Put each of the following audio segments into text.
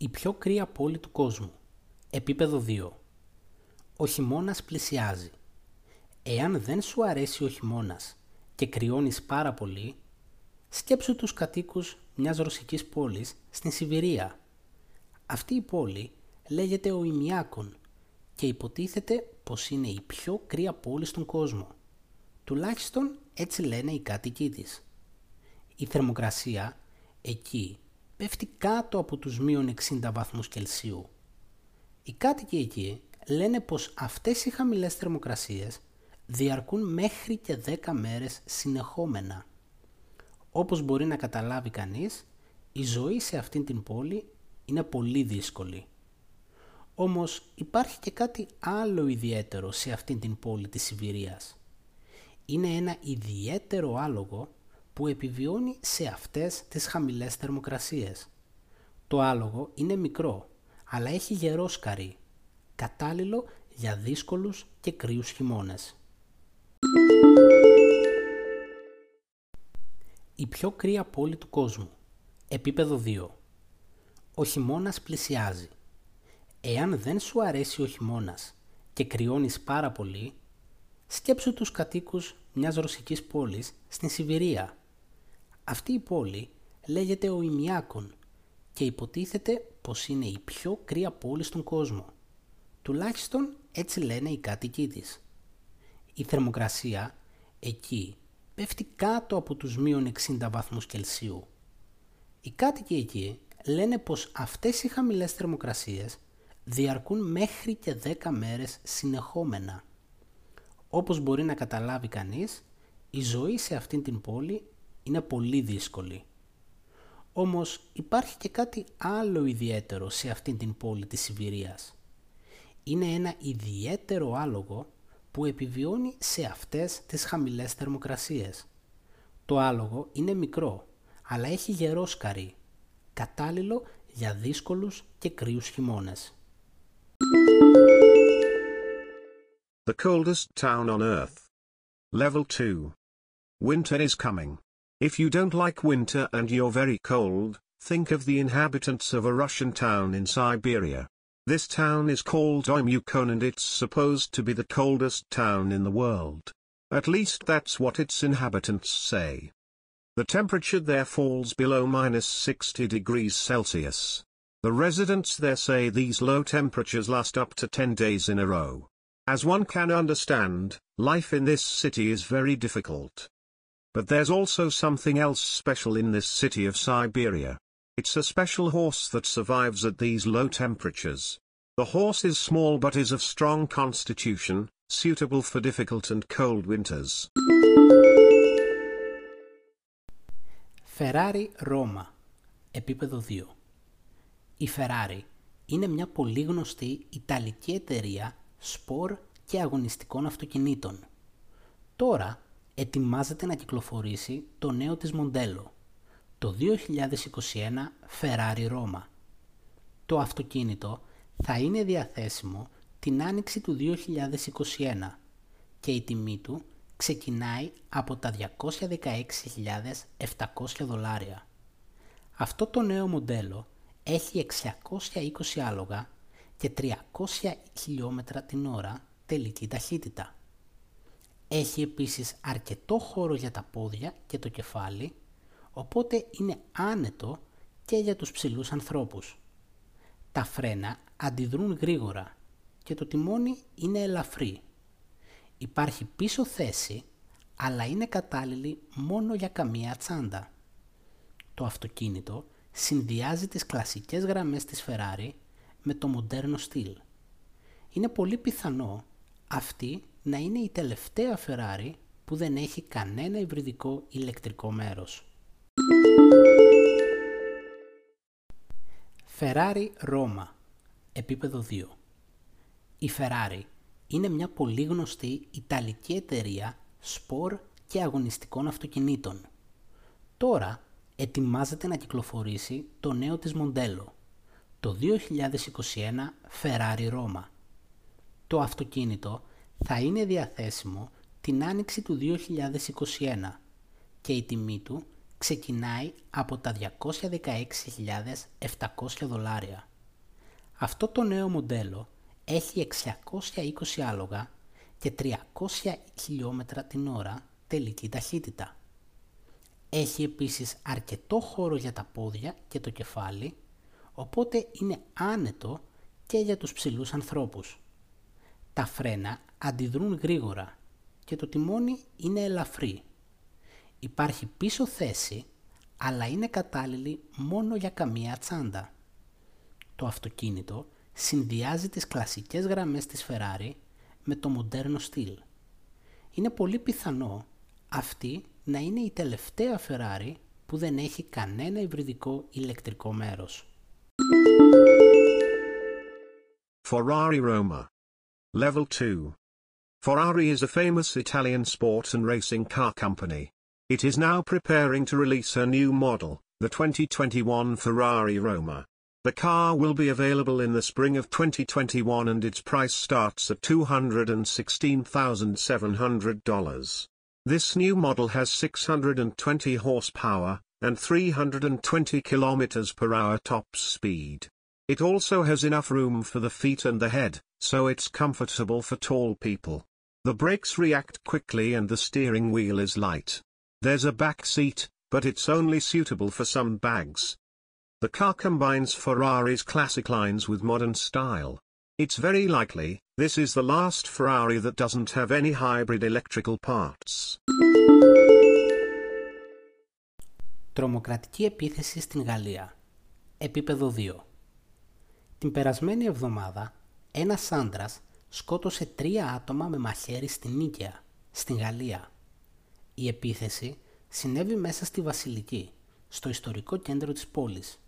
Η πιο κρύα πόλη του κόσμου. Επίπεδο 2. Ο χειμώνας πλησιάζει. Εάν δεν σου αρέσει ο χειμώνας και κρυώνεις πάρα πολύ, σκέψου τους κατοίκους μιας ρωσικής πόλης στην Σιβηρία. Αυτή η πόλη λέγεται ο Ιμιάκον και υποτίθεται πως είναι η πιο κρύα πόλη στον κόσμο. Τουλάχιστον έτσι λένε οι κάτοικοι της. Η θερμοκρασία εκεί πέφτει κάτω από τους μείον 60 βαθμούς Κελσίου. Οι κάτοικοι εκεί λένε πως αυτές οι χαμηλές θερμοκρασίες διαρκούν μέχρι και 10 μέρες συνεχόμενα. Όπως μπορεί να καταλάβει κανείς, η ζωή σε αυτήν την πόλη είναι πολύ δύσκολη. Όμως υπάρχει και κάτι άλλο ιδιαίτερο σε αυτήν την πόλη της Σιβηρίας. Είναι ένα ιδιαίτερο άλογο που επιβιώνει σε αυτές τις χαμηλές θερμοκρασίες. Το άλογο είναι μικρό, αλλά έχει γερό σκαρί, κατάλληλο για δύσκολους και κρύους χειμώνες. Η πιο κρύα πόλη του κόσμου. Επίπεδο 2. Ο χειμώνας πλησιάζει. Εάν δεν σου αρέσει ο χειμώνας και κρυώνεις πάρα πολύ, σκέψου τους κατοίκους μιας ρωσικής πόλης στην Σιβηρία. Αυτή η πόλη λέγεται ο Ιμιάκον και υποτίθεται πως είναι η πιο κρύα πόλη στον κόσμο. Τουλάχιστον έτσι λένε οι κάτοικοι της. Η θερμοκρασία εκεί πέφτει κάτω από τους μείον 60 βαθμούς Κελσίου. Οι κάτοικοι εκεί λένε πως αυτές οι χαμηλές θερμοκρασίες διαρκούν μέχρι και 10 μέρες συνεχόμενα. Όπως μπορεί να καταλάβει κανείς, η ζωή σε αυτήν την πόλη είναι πολύ δύσκολη. Όμως υπάρχει και κάτι άλλο ιδιαίτερο σε αυτήν την πόλη της Σιβηρίας. Είναι ένα ιδιαίτερο άλογο που επιβιώνει σε αυτές τις χαμηλές θερμοκρασίες. Το άλογο είναι μικρό, αλλά έχει γερό σκαρί, κατάλληλο για δύσκολους και κρύους χειμώνες. The coldest town on earth. Level 2. Winter is coming. If you don't like winter and you're very cold, think of the inhabitants of a Russian town in Siberia. This town is called Oymyakon and it's supposed to be the coldest town in the world. At least that's what its inhabitants say. The temperature there falls below minus 60 degrees Celsius. The residents there say these low temperatures last up to 10 days in a row. As one can understand, life in this city is very difficult. But there's also something else special in this city of Siberia. It's a special horse that survives at these low temperatures. The horse is small but is of strong constitution, suitable for difficult and cold winters. Ferrari Ρώμα. Επίπεδο 2. Η Ferrari είναι μια πολύ γνωστή Ιταλική εταιρεία σπορ και αγωνιστικών αυτοκινήτων. Τώρα ετοιμάζεται να κυκλοφορήσει το νέο της μοντέλο, το 2021 Ferrari Roma. Το αυτοκίνητο θα είναι διαθέσιμο την άνοιξη του 2021 και η τιμή του ξεκινάει από τα 216.700 δολάρια. Αυτό το νέο μοντέλο έχει 620 άλογα και 300 χιλιόμετρα την ώρα τελική ταχύτητα. Έχει επίσης αρκετό χώρο για τα πόδια και το κεφάλι, οπότε είναι άνετο και για τους ψηλούς ανθρώπους. Τα φρένα αντιδρούν γρήγορα και το τιμόνι είναι ελαφρύ. Υπάρχει πίσω θέση, αλλά είναι κατάλληλη μόνο για καμία τσάντα. Το αυτοκίνητο συνδυάζει τις κλασικές γραμμές της Ferrari με το μοντέρνο στυλ. Είναι πολύ πιθανό αυτή να είναι η τελευταία Ferrari που δεν έχει κανένα υβριδικό ηλεκτρικό μέρος. Ferrari Roma, επίπεδο 2. Η Ferrari είναι μια πολύ γνωστή Ιταλική εταιρεία σπορ και αγωνιστικών αυτοκινήτων. Τώρα ετοιμάζεται να κυκλοφορήσει το νέο της μοντέλο, το 2021 Ferrari Roma. Το αυτοκίνητο θα είναι διαθέσιμο την άνοιξη του 2021 και η τιμή του ξεκινάει από τα 216.700 δολάρια. Αυτό το νέο μοντέλο έχει 620 άλογα και 300 χιλιόμετρα την ώρα τελική ταχύτητα. Έχει επίσης αρκετό χώρο για τα πόδια και το κεφάλι, οπότε είναι άνετο και για τους ψηλούς ανθρώπους. Τα φρένα αντιδρούν γρήγορα και το τιμόνι είναι ελαφρύ. Υπάρχει πίσω θέση, αλλά είναι κατάλληλη μόνο για καμία τσάντα. Το αυτοκίνητο συνδυάζει τις κλασικές γραμμές της Ferrari με το μοντέρνο στυλ. Είναι πολύ πιθανό αυτή να είναι η τελευταία Ferrari που δεν έχει κανένα υβριδικό ηλεκτρικό μέρος. Ferrari Roma. Level 2. Ferrari is a famous Italian sports and racing car company. It is now preparing to release a new model, the 2021 Ferrari Roma. The car will be available in the spring of 2021 and its price starts at $216,700. This new model has 620 horsepower, and 320 km per hour top speed. It also has enough room for the feet and the head, so it's comfortable for tall people. The brakes react quickly and the steering wheel is light. There's a back seat, but it's only suitable for some bags. The car combines Ferrari's classic lines with modern style. It's very likely, this is the last Ferrari that doesn't have any hybrid electrical parts. Τρομοκρατική επίθεση στην Γαλλία. Επίπεδο 2. Την περασμένη εβδομάδα, ένας άντρας σκότωσε τρία άτομα με μαχαίρι στην Νίκαια, στην Γαλλία. Η επίθεση συνέβη μέσα στη Βασιλική, στο ιστορικό κέντρο της πόλης.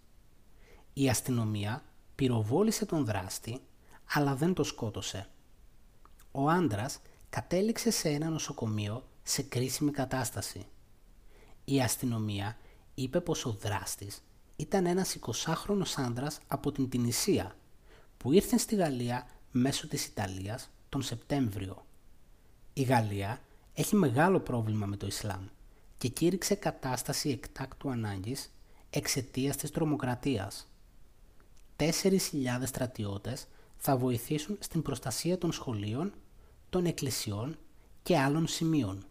Η αστυνομία πυροβόλησε τον δράστη αλλά δεν το σκότωσε. Ο άντρας κατέληξε σε ένα νοσοκομείο σε κρίσιμη κατάσταση. Η αστυνομία είπε πως ο δράστης ήταν ένας 20χρονος άντρας από την Τινησία που ήρθε στη Γαλλία μέσω της Ιταλίας τον Σεπτέμβριο. Η Γαλλία έχει μεγάλο πρόβλημα με το Ισλάμ και κήρυξε κατάσταση εκτάκτου ανάγκης εξαιτίας της τρομοκρατίας. 4.000 στρατιώτες θα βοηθήσουν στην προστασία των σχολείων, των εκκλησιών και άλλων σημείων.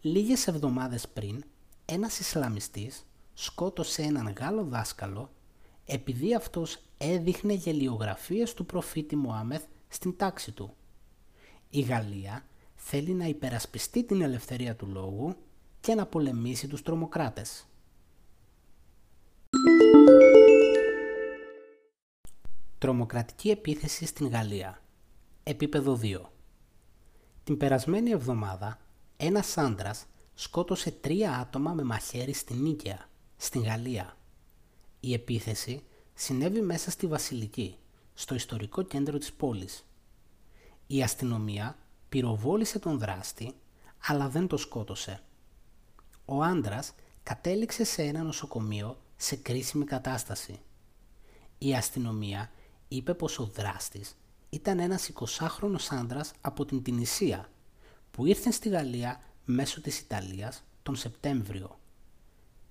Λίγες εβδομάδες πριν, ένας Ισλαμιστής σκότωσε έναν Γάλλο δάσκαλο επειδή αυτός έδειχνε γελιογραφίες του προφήτη Μωάμεθ στην τάξη του. Η Γαλλία θέλει να υπερασπιστεί την ελευθερία του λόγου και να πολεμήσει τους τρομοκράτες. Τρομοκρατική επίθεση στην Γαλλία. Επίπεδο 2. Την περασμένη εβδομάδα, ένας άντρας σκότωσε τρία άτομα με μαχαίρι στην Νίκαια, στην Γαλλία. Η επίθεση συνέβη μέσα στη Βασιλική, στο ιστορικό κέντρο της πόλης. Η αστυνομία πυροβόλησε τον δράστη, αλλά δεν το σκότωσε. Ο άντρας κατέληξε σε ένα νοσοκομείο σε κρίσιμη κατάσταση. Η αστυνομία είπε πως ο δράστης ήταν ένας 20χρονος άντρας από την Τινησία που ήρθε στη Γαλλία μέσω της Ιταλίας τον Σεπτέμβριο.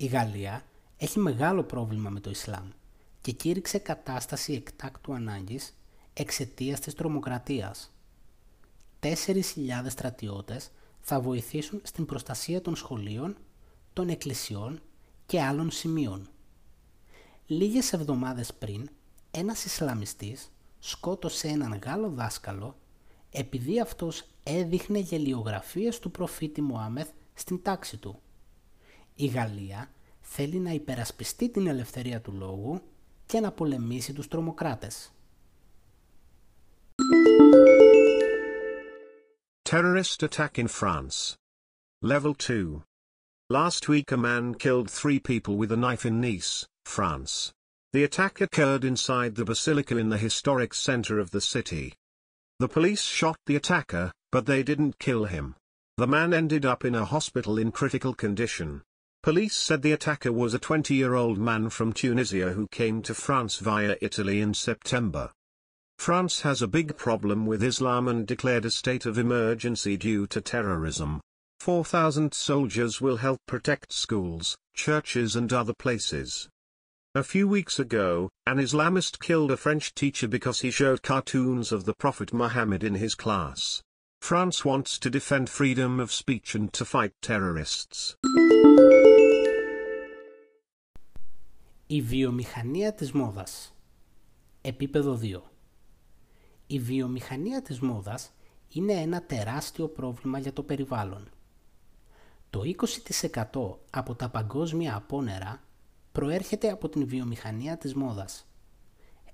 Η Γαλλία έχει μεγάλο πρόβλημα με το Ισλάμ και κήρυξε κατάσταση εκτάκτου ανάγκης εξαιτίας της τρομοκρατίας. 4.000 στρατιώτες θα βοηθήσουν στην προστασία των σχολείων, των εκκλησιών και άλλων σημείων. Λίγες εβδομάδες πριν ένας Ισλαμιστής σκότωσε έναν Γάλλο δάσκαλο επειδή αυτός έδειχνε γελιογραφίες του προφήτη Μωάμεθ στην τάξη του. Η Γαλλία θέλει να υπερασπιστεί την ελευθερία του λόγου και να πολεμήσει τους τρομοκράτες. Terrorist attack in France. Level 2. Last week a man killed three people with a knife in Nice, France. The attack occurred inside the basilica in the historic center of the city. The police shot the attacker, but they didn't kill him. The man ended up in a hospital in critical condition. Police said the attacker was a 20-year-old man from Tunisia who came to France via Italy in September. France has a big problem with Islam and declared a state of emergency due to terrorism. 4,000 soldiers will help protect schools, churches and other places. A few weeks ago, an Islamist killed a French teacher because he showed cartoons of the Prophet Muhammad in his class. France wants to defend freedom of speech and to fight terrorists. Η βιομηχανία της μόδας Επίπεδο 2 Η βιομηχανία της μόδας είναι ένα τεράστιο πρόβλημα για το περιβάλλον. Το 20% από τα παγκόσμια απόνερα προέρχεται από την βιομηχανία της μόδας.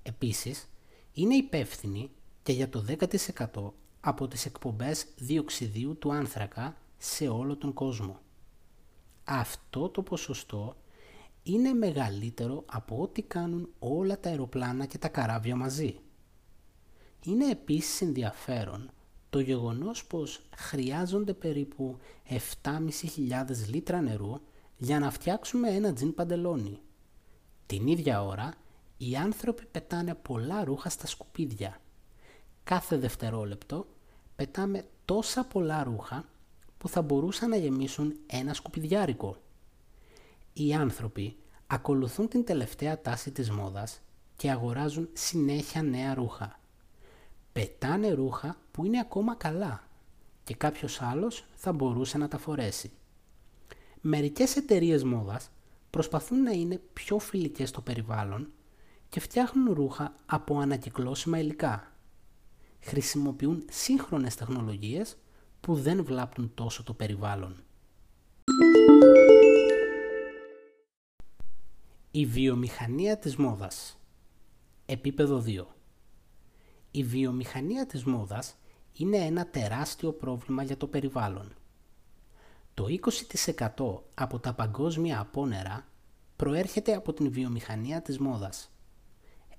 Επίσης, είναι υπεύθυνη και για το 10% από τις εκπομπές διοξιδίου του άνθρακα σε όλο τον κόσμο. Αυτό το ποσοστό είναι μεγαλύτερο από ό,τι κάνουν όλα τα αεροπλάνα και τα καράβια μαζί. Είναι επίσης ενδιαφέρον το γεγονός πως χρειάζονται περίπου 7.500 λίτρα νερού για να φτιάξουμε ένα τζιν παντελόνι. Την ίδια ώρα, οι άνθρωποι πετάνε πολλά ρούχα στα σκουπίδια. Κάθε δευτερόλεπτο πετάμε τόσα πολλά ρούχα που θα μπορούσαν να γεμίσουν ένα σκουπιδιάρικο. Οι άνθρωποι ακολουθούν την τελευταία τάση της μόδας και αγοράζουν συνέχεια νέα ρούχα. Πετάνε ρούχα που είναι ακόμα καλά και κάποιος άλλος θα μπορούσε να τα φορέσει. Μερικές εταιρείες μόδας προσπαθούν να είναι πιο φιλικές στο περιβάλλον και φτιάχνουν ρούχα από ανακυκλώσιμα υλικά. Χρησιμοποιούν σύγχρονες τεχνολογίες που δεν βλάπτουν τόσο το περιβάλλον. Η βιομηχανία της μόδας Επίπεδο 2 Η βιομηχανία της μόδας είναι ένα τεράστιο πρόβλημα για το περιβάλλον. Το 20% από τα παγκόσμια απόνερα προέρχεται από την βιομηχανία της μόδας.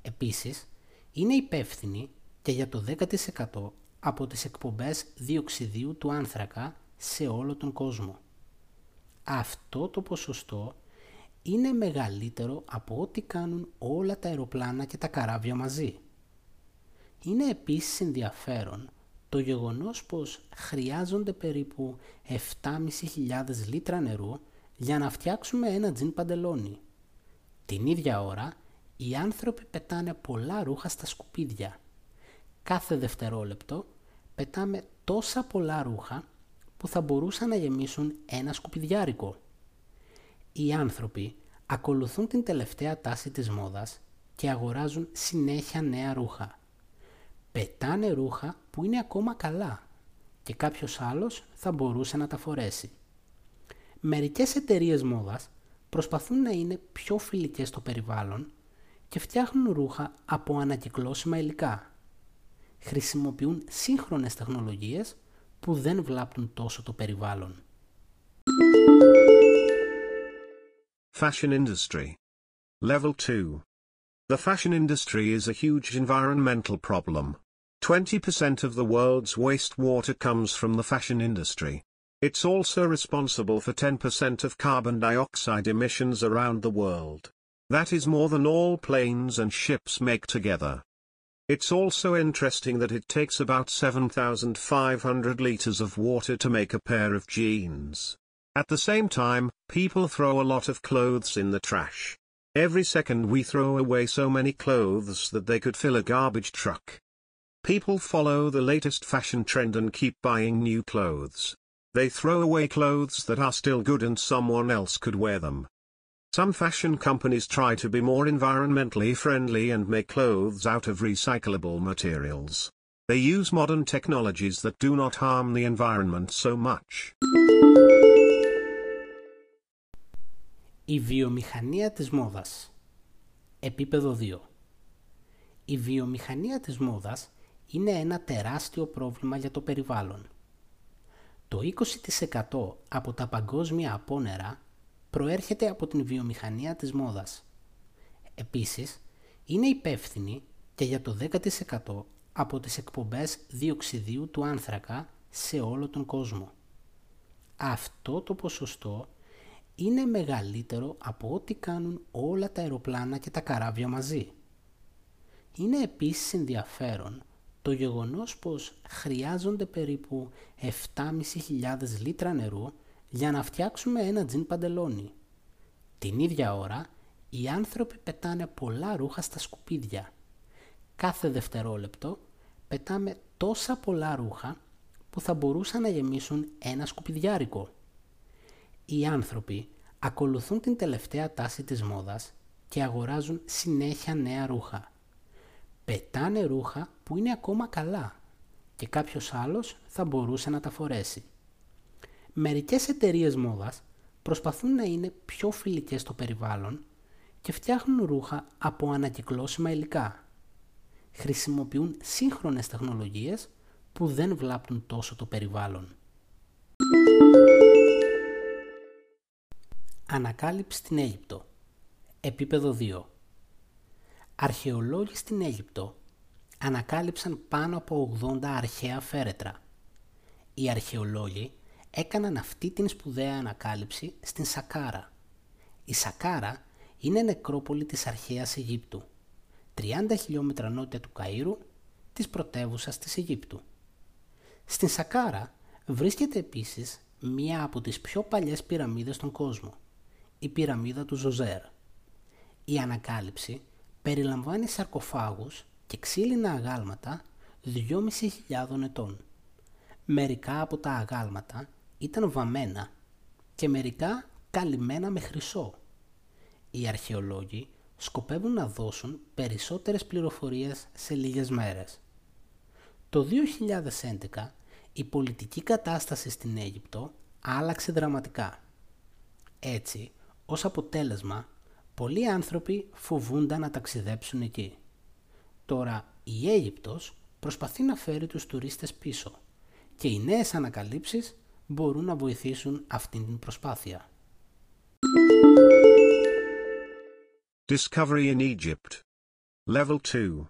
Επίσης, είναι υπεύθυνη και για το 10% από τις εκπομπές διοξιδίου του άνθρακα σε όλο τον κόσμο. Αυτό το ποσοστό είναι μεγαλύτερο από ό,τι κάνουν όλα τα αεροπλάνα και τα καράβια μαζί. Είναι επίσης ενδιαφέρον το γεγονός πως χρειάζονται περίπου 7.500 λίτρα νερού για να φτιάξουμε ένα τζιν παντελόνι. Την ίδια ώρα, οι άνθρωποι πετάνε πολλά ρούχα στα σκουπίδια. Κάθε δευτερόλεπτο πετάμε τόσα πολλά ρούχα που θα μπορούσαν να γεμίσουν ένα σκουπιδιάρικο. Οι άνθρωποι ακολουθούν την τελευταία τάση της μόδας και αγοράζουν συνέχεια νέα ρούχα πετάνε ρούχα που είναι ακόμα καλά και κάποιος άλλος θα μπορούσε να τα φορέσει. Μερικές εταιρείες μόδας προσπαθούν να είναι πιο φιλικές στο περιβάλλον και φτιάχνουν ρούχα από ανακυκλώσιμα υλικά. Χρησιμοποιούν σύγχρονες τεχνολογίες που δεν βλάπτουν τόσο το περιβάλλον. Fashion Industry Level 2 The fashion industry is a huge environmental problem. 20% of the world's wastewater comes from the fashion industry. It's also responsible for 10% of carbon dioxide emissions around the world. That is more than all planes and ships make together. It's also interesting that it takes about 7,500 liters of water to make a pair of jeans. At the same time, people throw a lot of clothes in the trash. Every second we throw away so many clothes that they could fill a garbage truck. People follow the latest fashion trend and keep buying new clothes. They throw away clothes that are still good and someone else could wear them. Some fashion companies try to be more environmentally friendly and make clothes out of recyclable materials. They use modern technologies that do not harm the environment so much. Η βιομηχανία της μόδας Επίπεδο 2 Η βιομηχανία της μόδας είναι ένα τεράστιο πρόβλημα για το περιβάλλον. Το 20% από τα παγκόσμια απόνερα προέρχεται από την βιομηχανία της μόδας. Επίσης, είναι υπεύθυνη και για το 10% από τις εκπομπές διοξιδίου του άνθρακα σε όλο τον κόσμο. Αυτό το ποσοστό είναι μεγαλύτερο από ό,τι κάνουν όλα τα αεροπλάνα και τα καράβια μαζί. Είναι επίσης ενδιαφέρον το γεγονός πως χρειάζονται περίπου 7.500 λίτρα νερού για να φτιάξουμε ένα τζιν παντελόνι. Την ίδια ώρα, οι άνθρωποι πετάνε πολλά ρούχα στα σκουπίδια. Κάθε δευτερόλεπτο πετάμε τόσα πολλά ρούχα που θα μπορούσαν να γεμίσουν ένα σκουπιδιάρικο. Οι άνθρωποι ακολουθούν την τελευταία τάση της μόδας και αγοράζουν συνέχεια νέα ρούχα. Πετάνε ρούχα που είναι ακόμα καλά και κάποιος άλλος θα μπορούσε να τα φορέσει. Μερικές εταιρείες μόδας προσπαθούν να είναι πιο φιλικές στο περιβάλλον και φτιάχνουν ρούχα από ανακυκλώσιμα υλικά. Χρησιμοποιούν σύγχρονες τεχνολογίες που δεν βλάπτουν τόσο το περιβάλλον. Ανακάλυψη στην Αίγυπτο Επίπεδο 2 Αρχαιολόγοι στην Αίγυπτο ανακάλυψαν πάνω από 80 αρχαία φέρετρα. Οι αρχαιολόγοι έκαναν αυτή την σπουδαία ανακάλυψη στην Σακάρα. Η Σακάρα είναι νεκρόπολη της αρχαίας Αιγύπτου, 30 χιλιόμετρα νότια του Καΐρου, της πρωτεύουσας της Αιγύπτου. Στην Σακάρα βρίσκεται επίσης μία από τις πιο παλιές πυραμίδες στον κόσμο, η πυραμίδα του Ζωζέρ. Η ανακάλυψη περιλαμβάνει σαρκοφάγους και ξύλινα αγάλματα 2.500 ετών. Μερικά από τα αγάλματα ήταν βαμμένα και μερικά καλυμμένα με χρυσό. Οι αρχαιολόγοι σκοπεύουν να δώσουν περισσότερες πληροφορίες σε λίγες μέρες. Το 2011 η πολιτική κατάσταση στην Αίγυπτο άλλαξε δραματικά. Έτσι, ως αποτέλεσμα, πολλοί άνθρωποι φοβούνταν να ταξιδέψουν εκεί. Τώρα η Αίγυπτος προσπαθεί να φέρει τους τουρίστες πίσω και οι νέες ανακαλύψεις μπορούν να βοηθήσουν αυτήν την προσπάθεια. Discovery in Egypt. Level 2.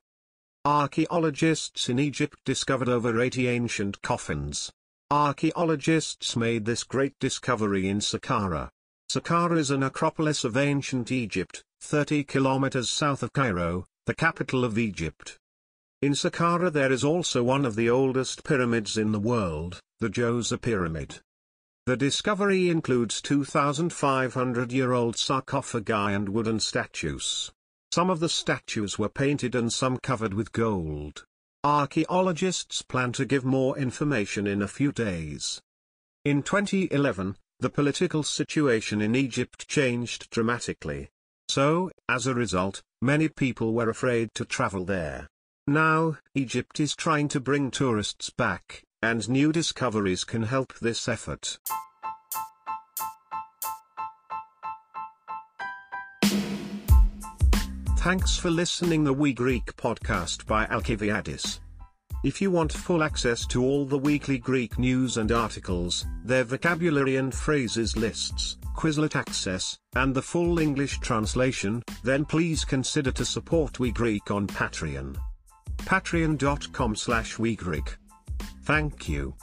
Archaeologists in Egypt discovered over 80 ancient coffins. Archaeologists made this great discovery in Saqqara. Saqqara is a necropolis of ancient Egypt, 30 kilometers south of Cairo, the capital of Egypt. In Saqqara there is also one of the oldest pyramids in the world, the Djoser Pyramid. The discovery includes 2,500-year-old sarcophagi and wooden statues. Some of the statues were painted and some covered with gold. Archaeologists plan to give more information in a few days. In 2011, the political situation in Egypt changed dramatically. So, as a result, many people were afraid to travel there. Now, Egypt is trying to bring tourists back, and new discoveries can help this effort. Thanks for listening the We Greek podcast by Alciviadis. If you want full access to all the weekly Greek news and articles, their vocabulary and phrases lists, Quizlet access, and the full English translation, then please consider to support We Greek on Patreon. Patreon.com slash. Thank you.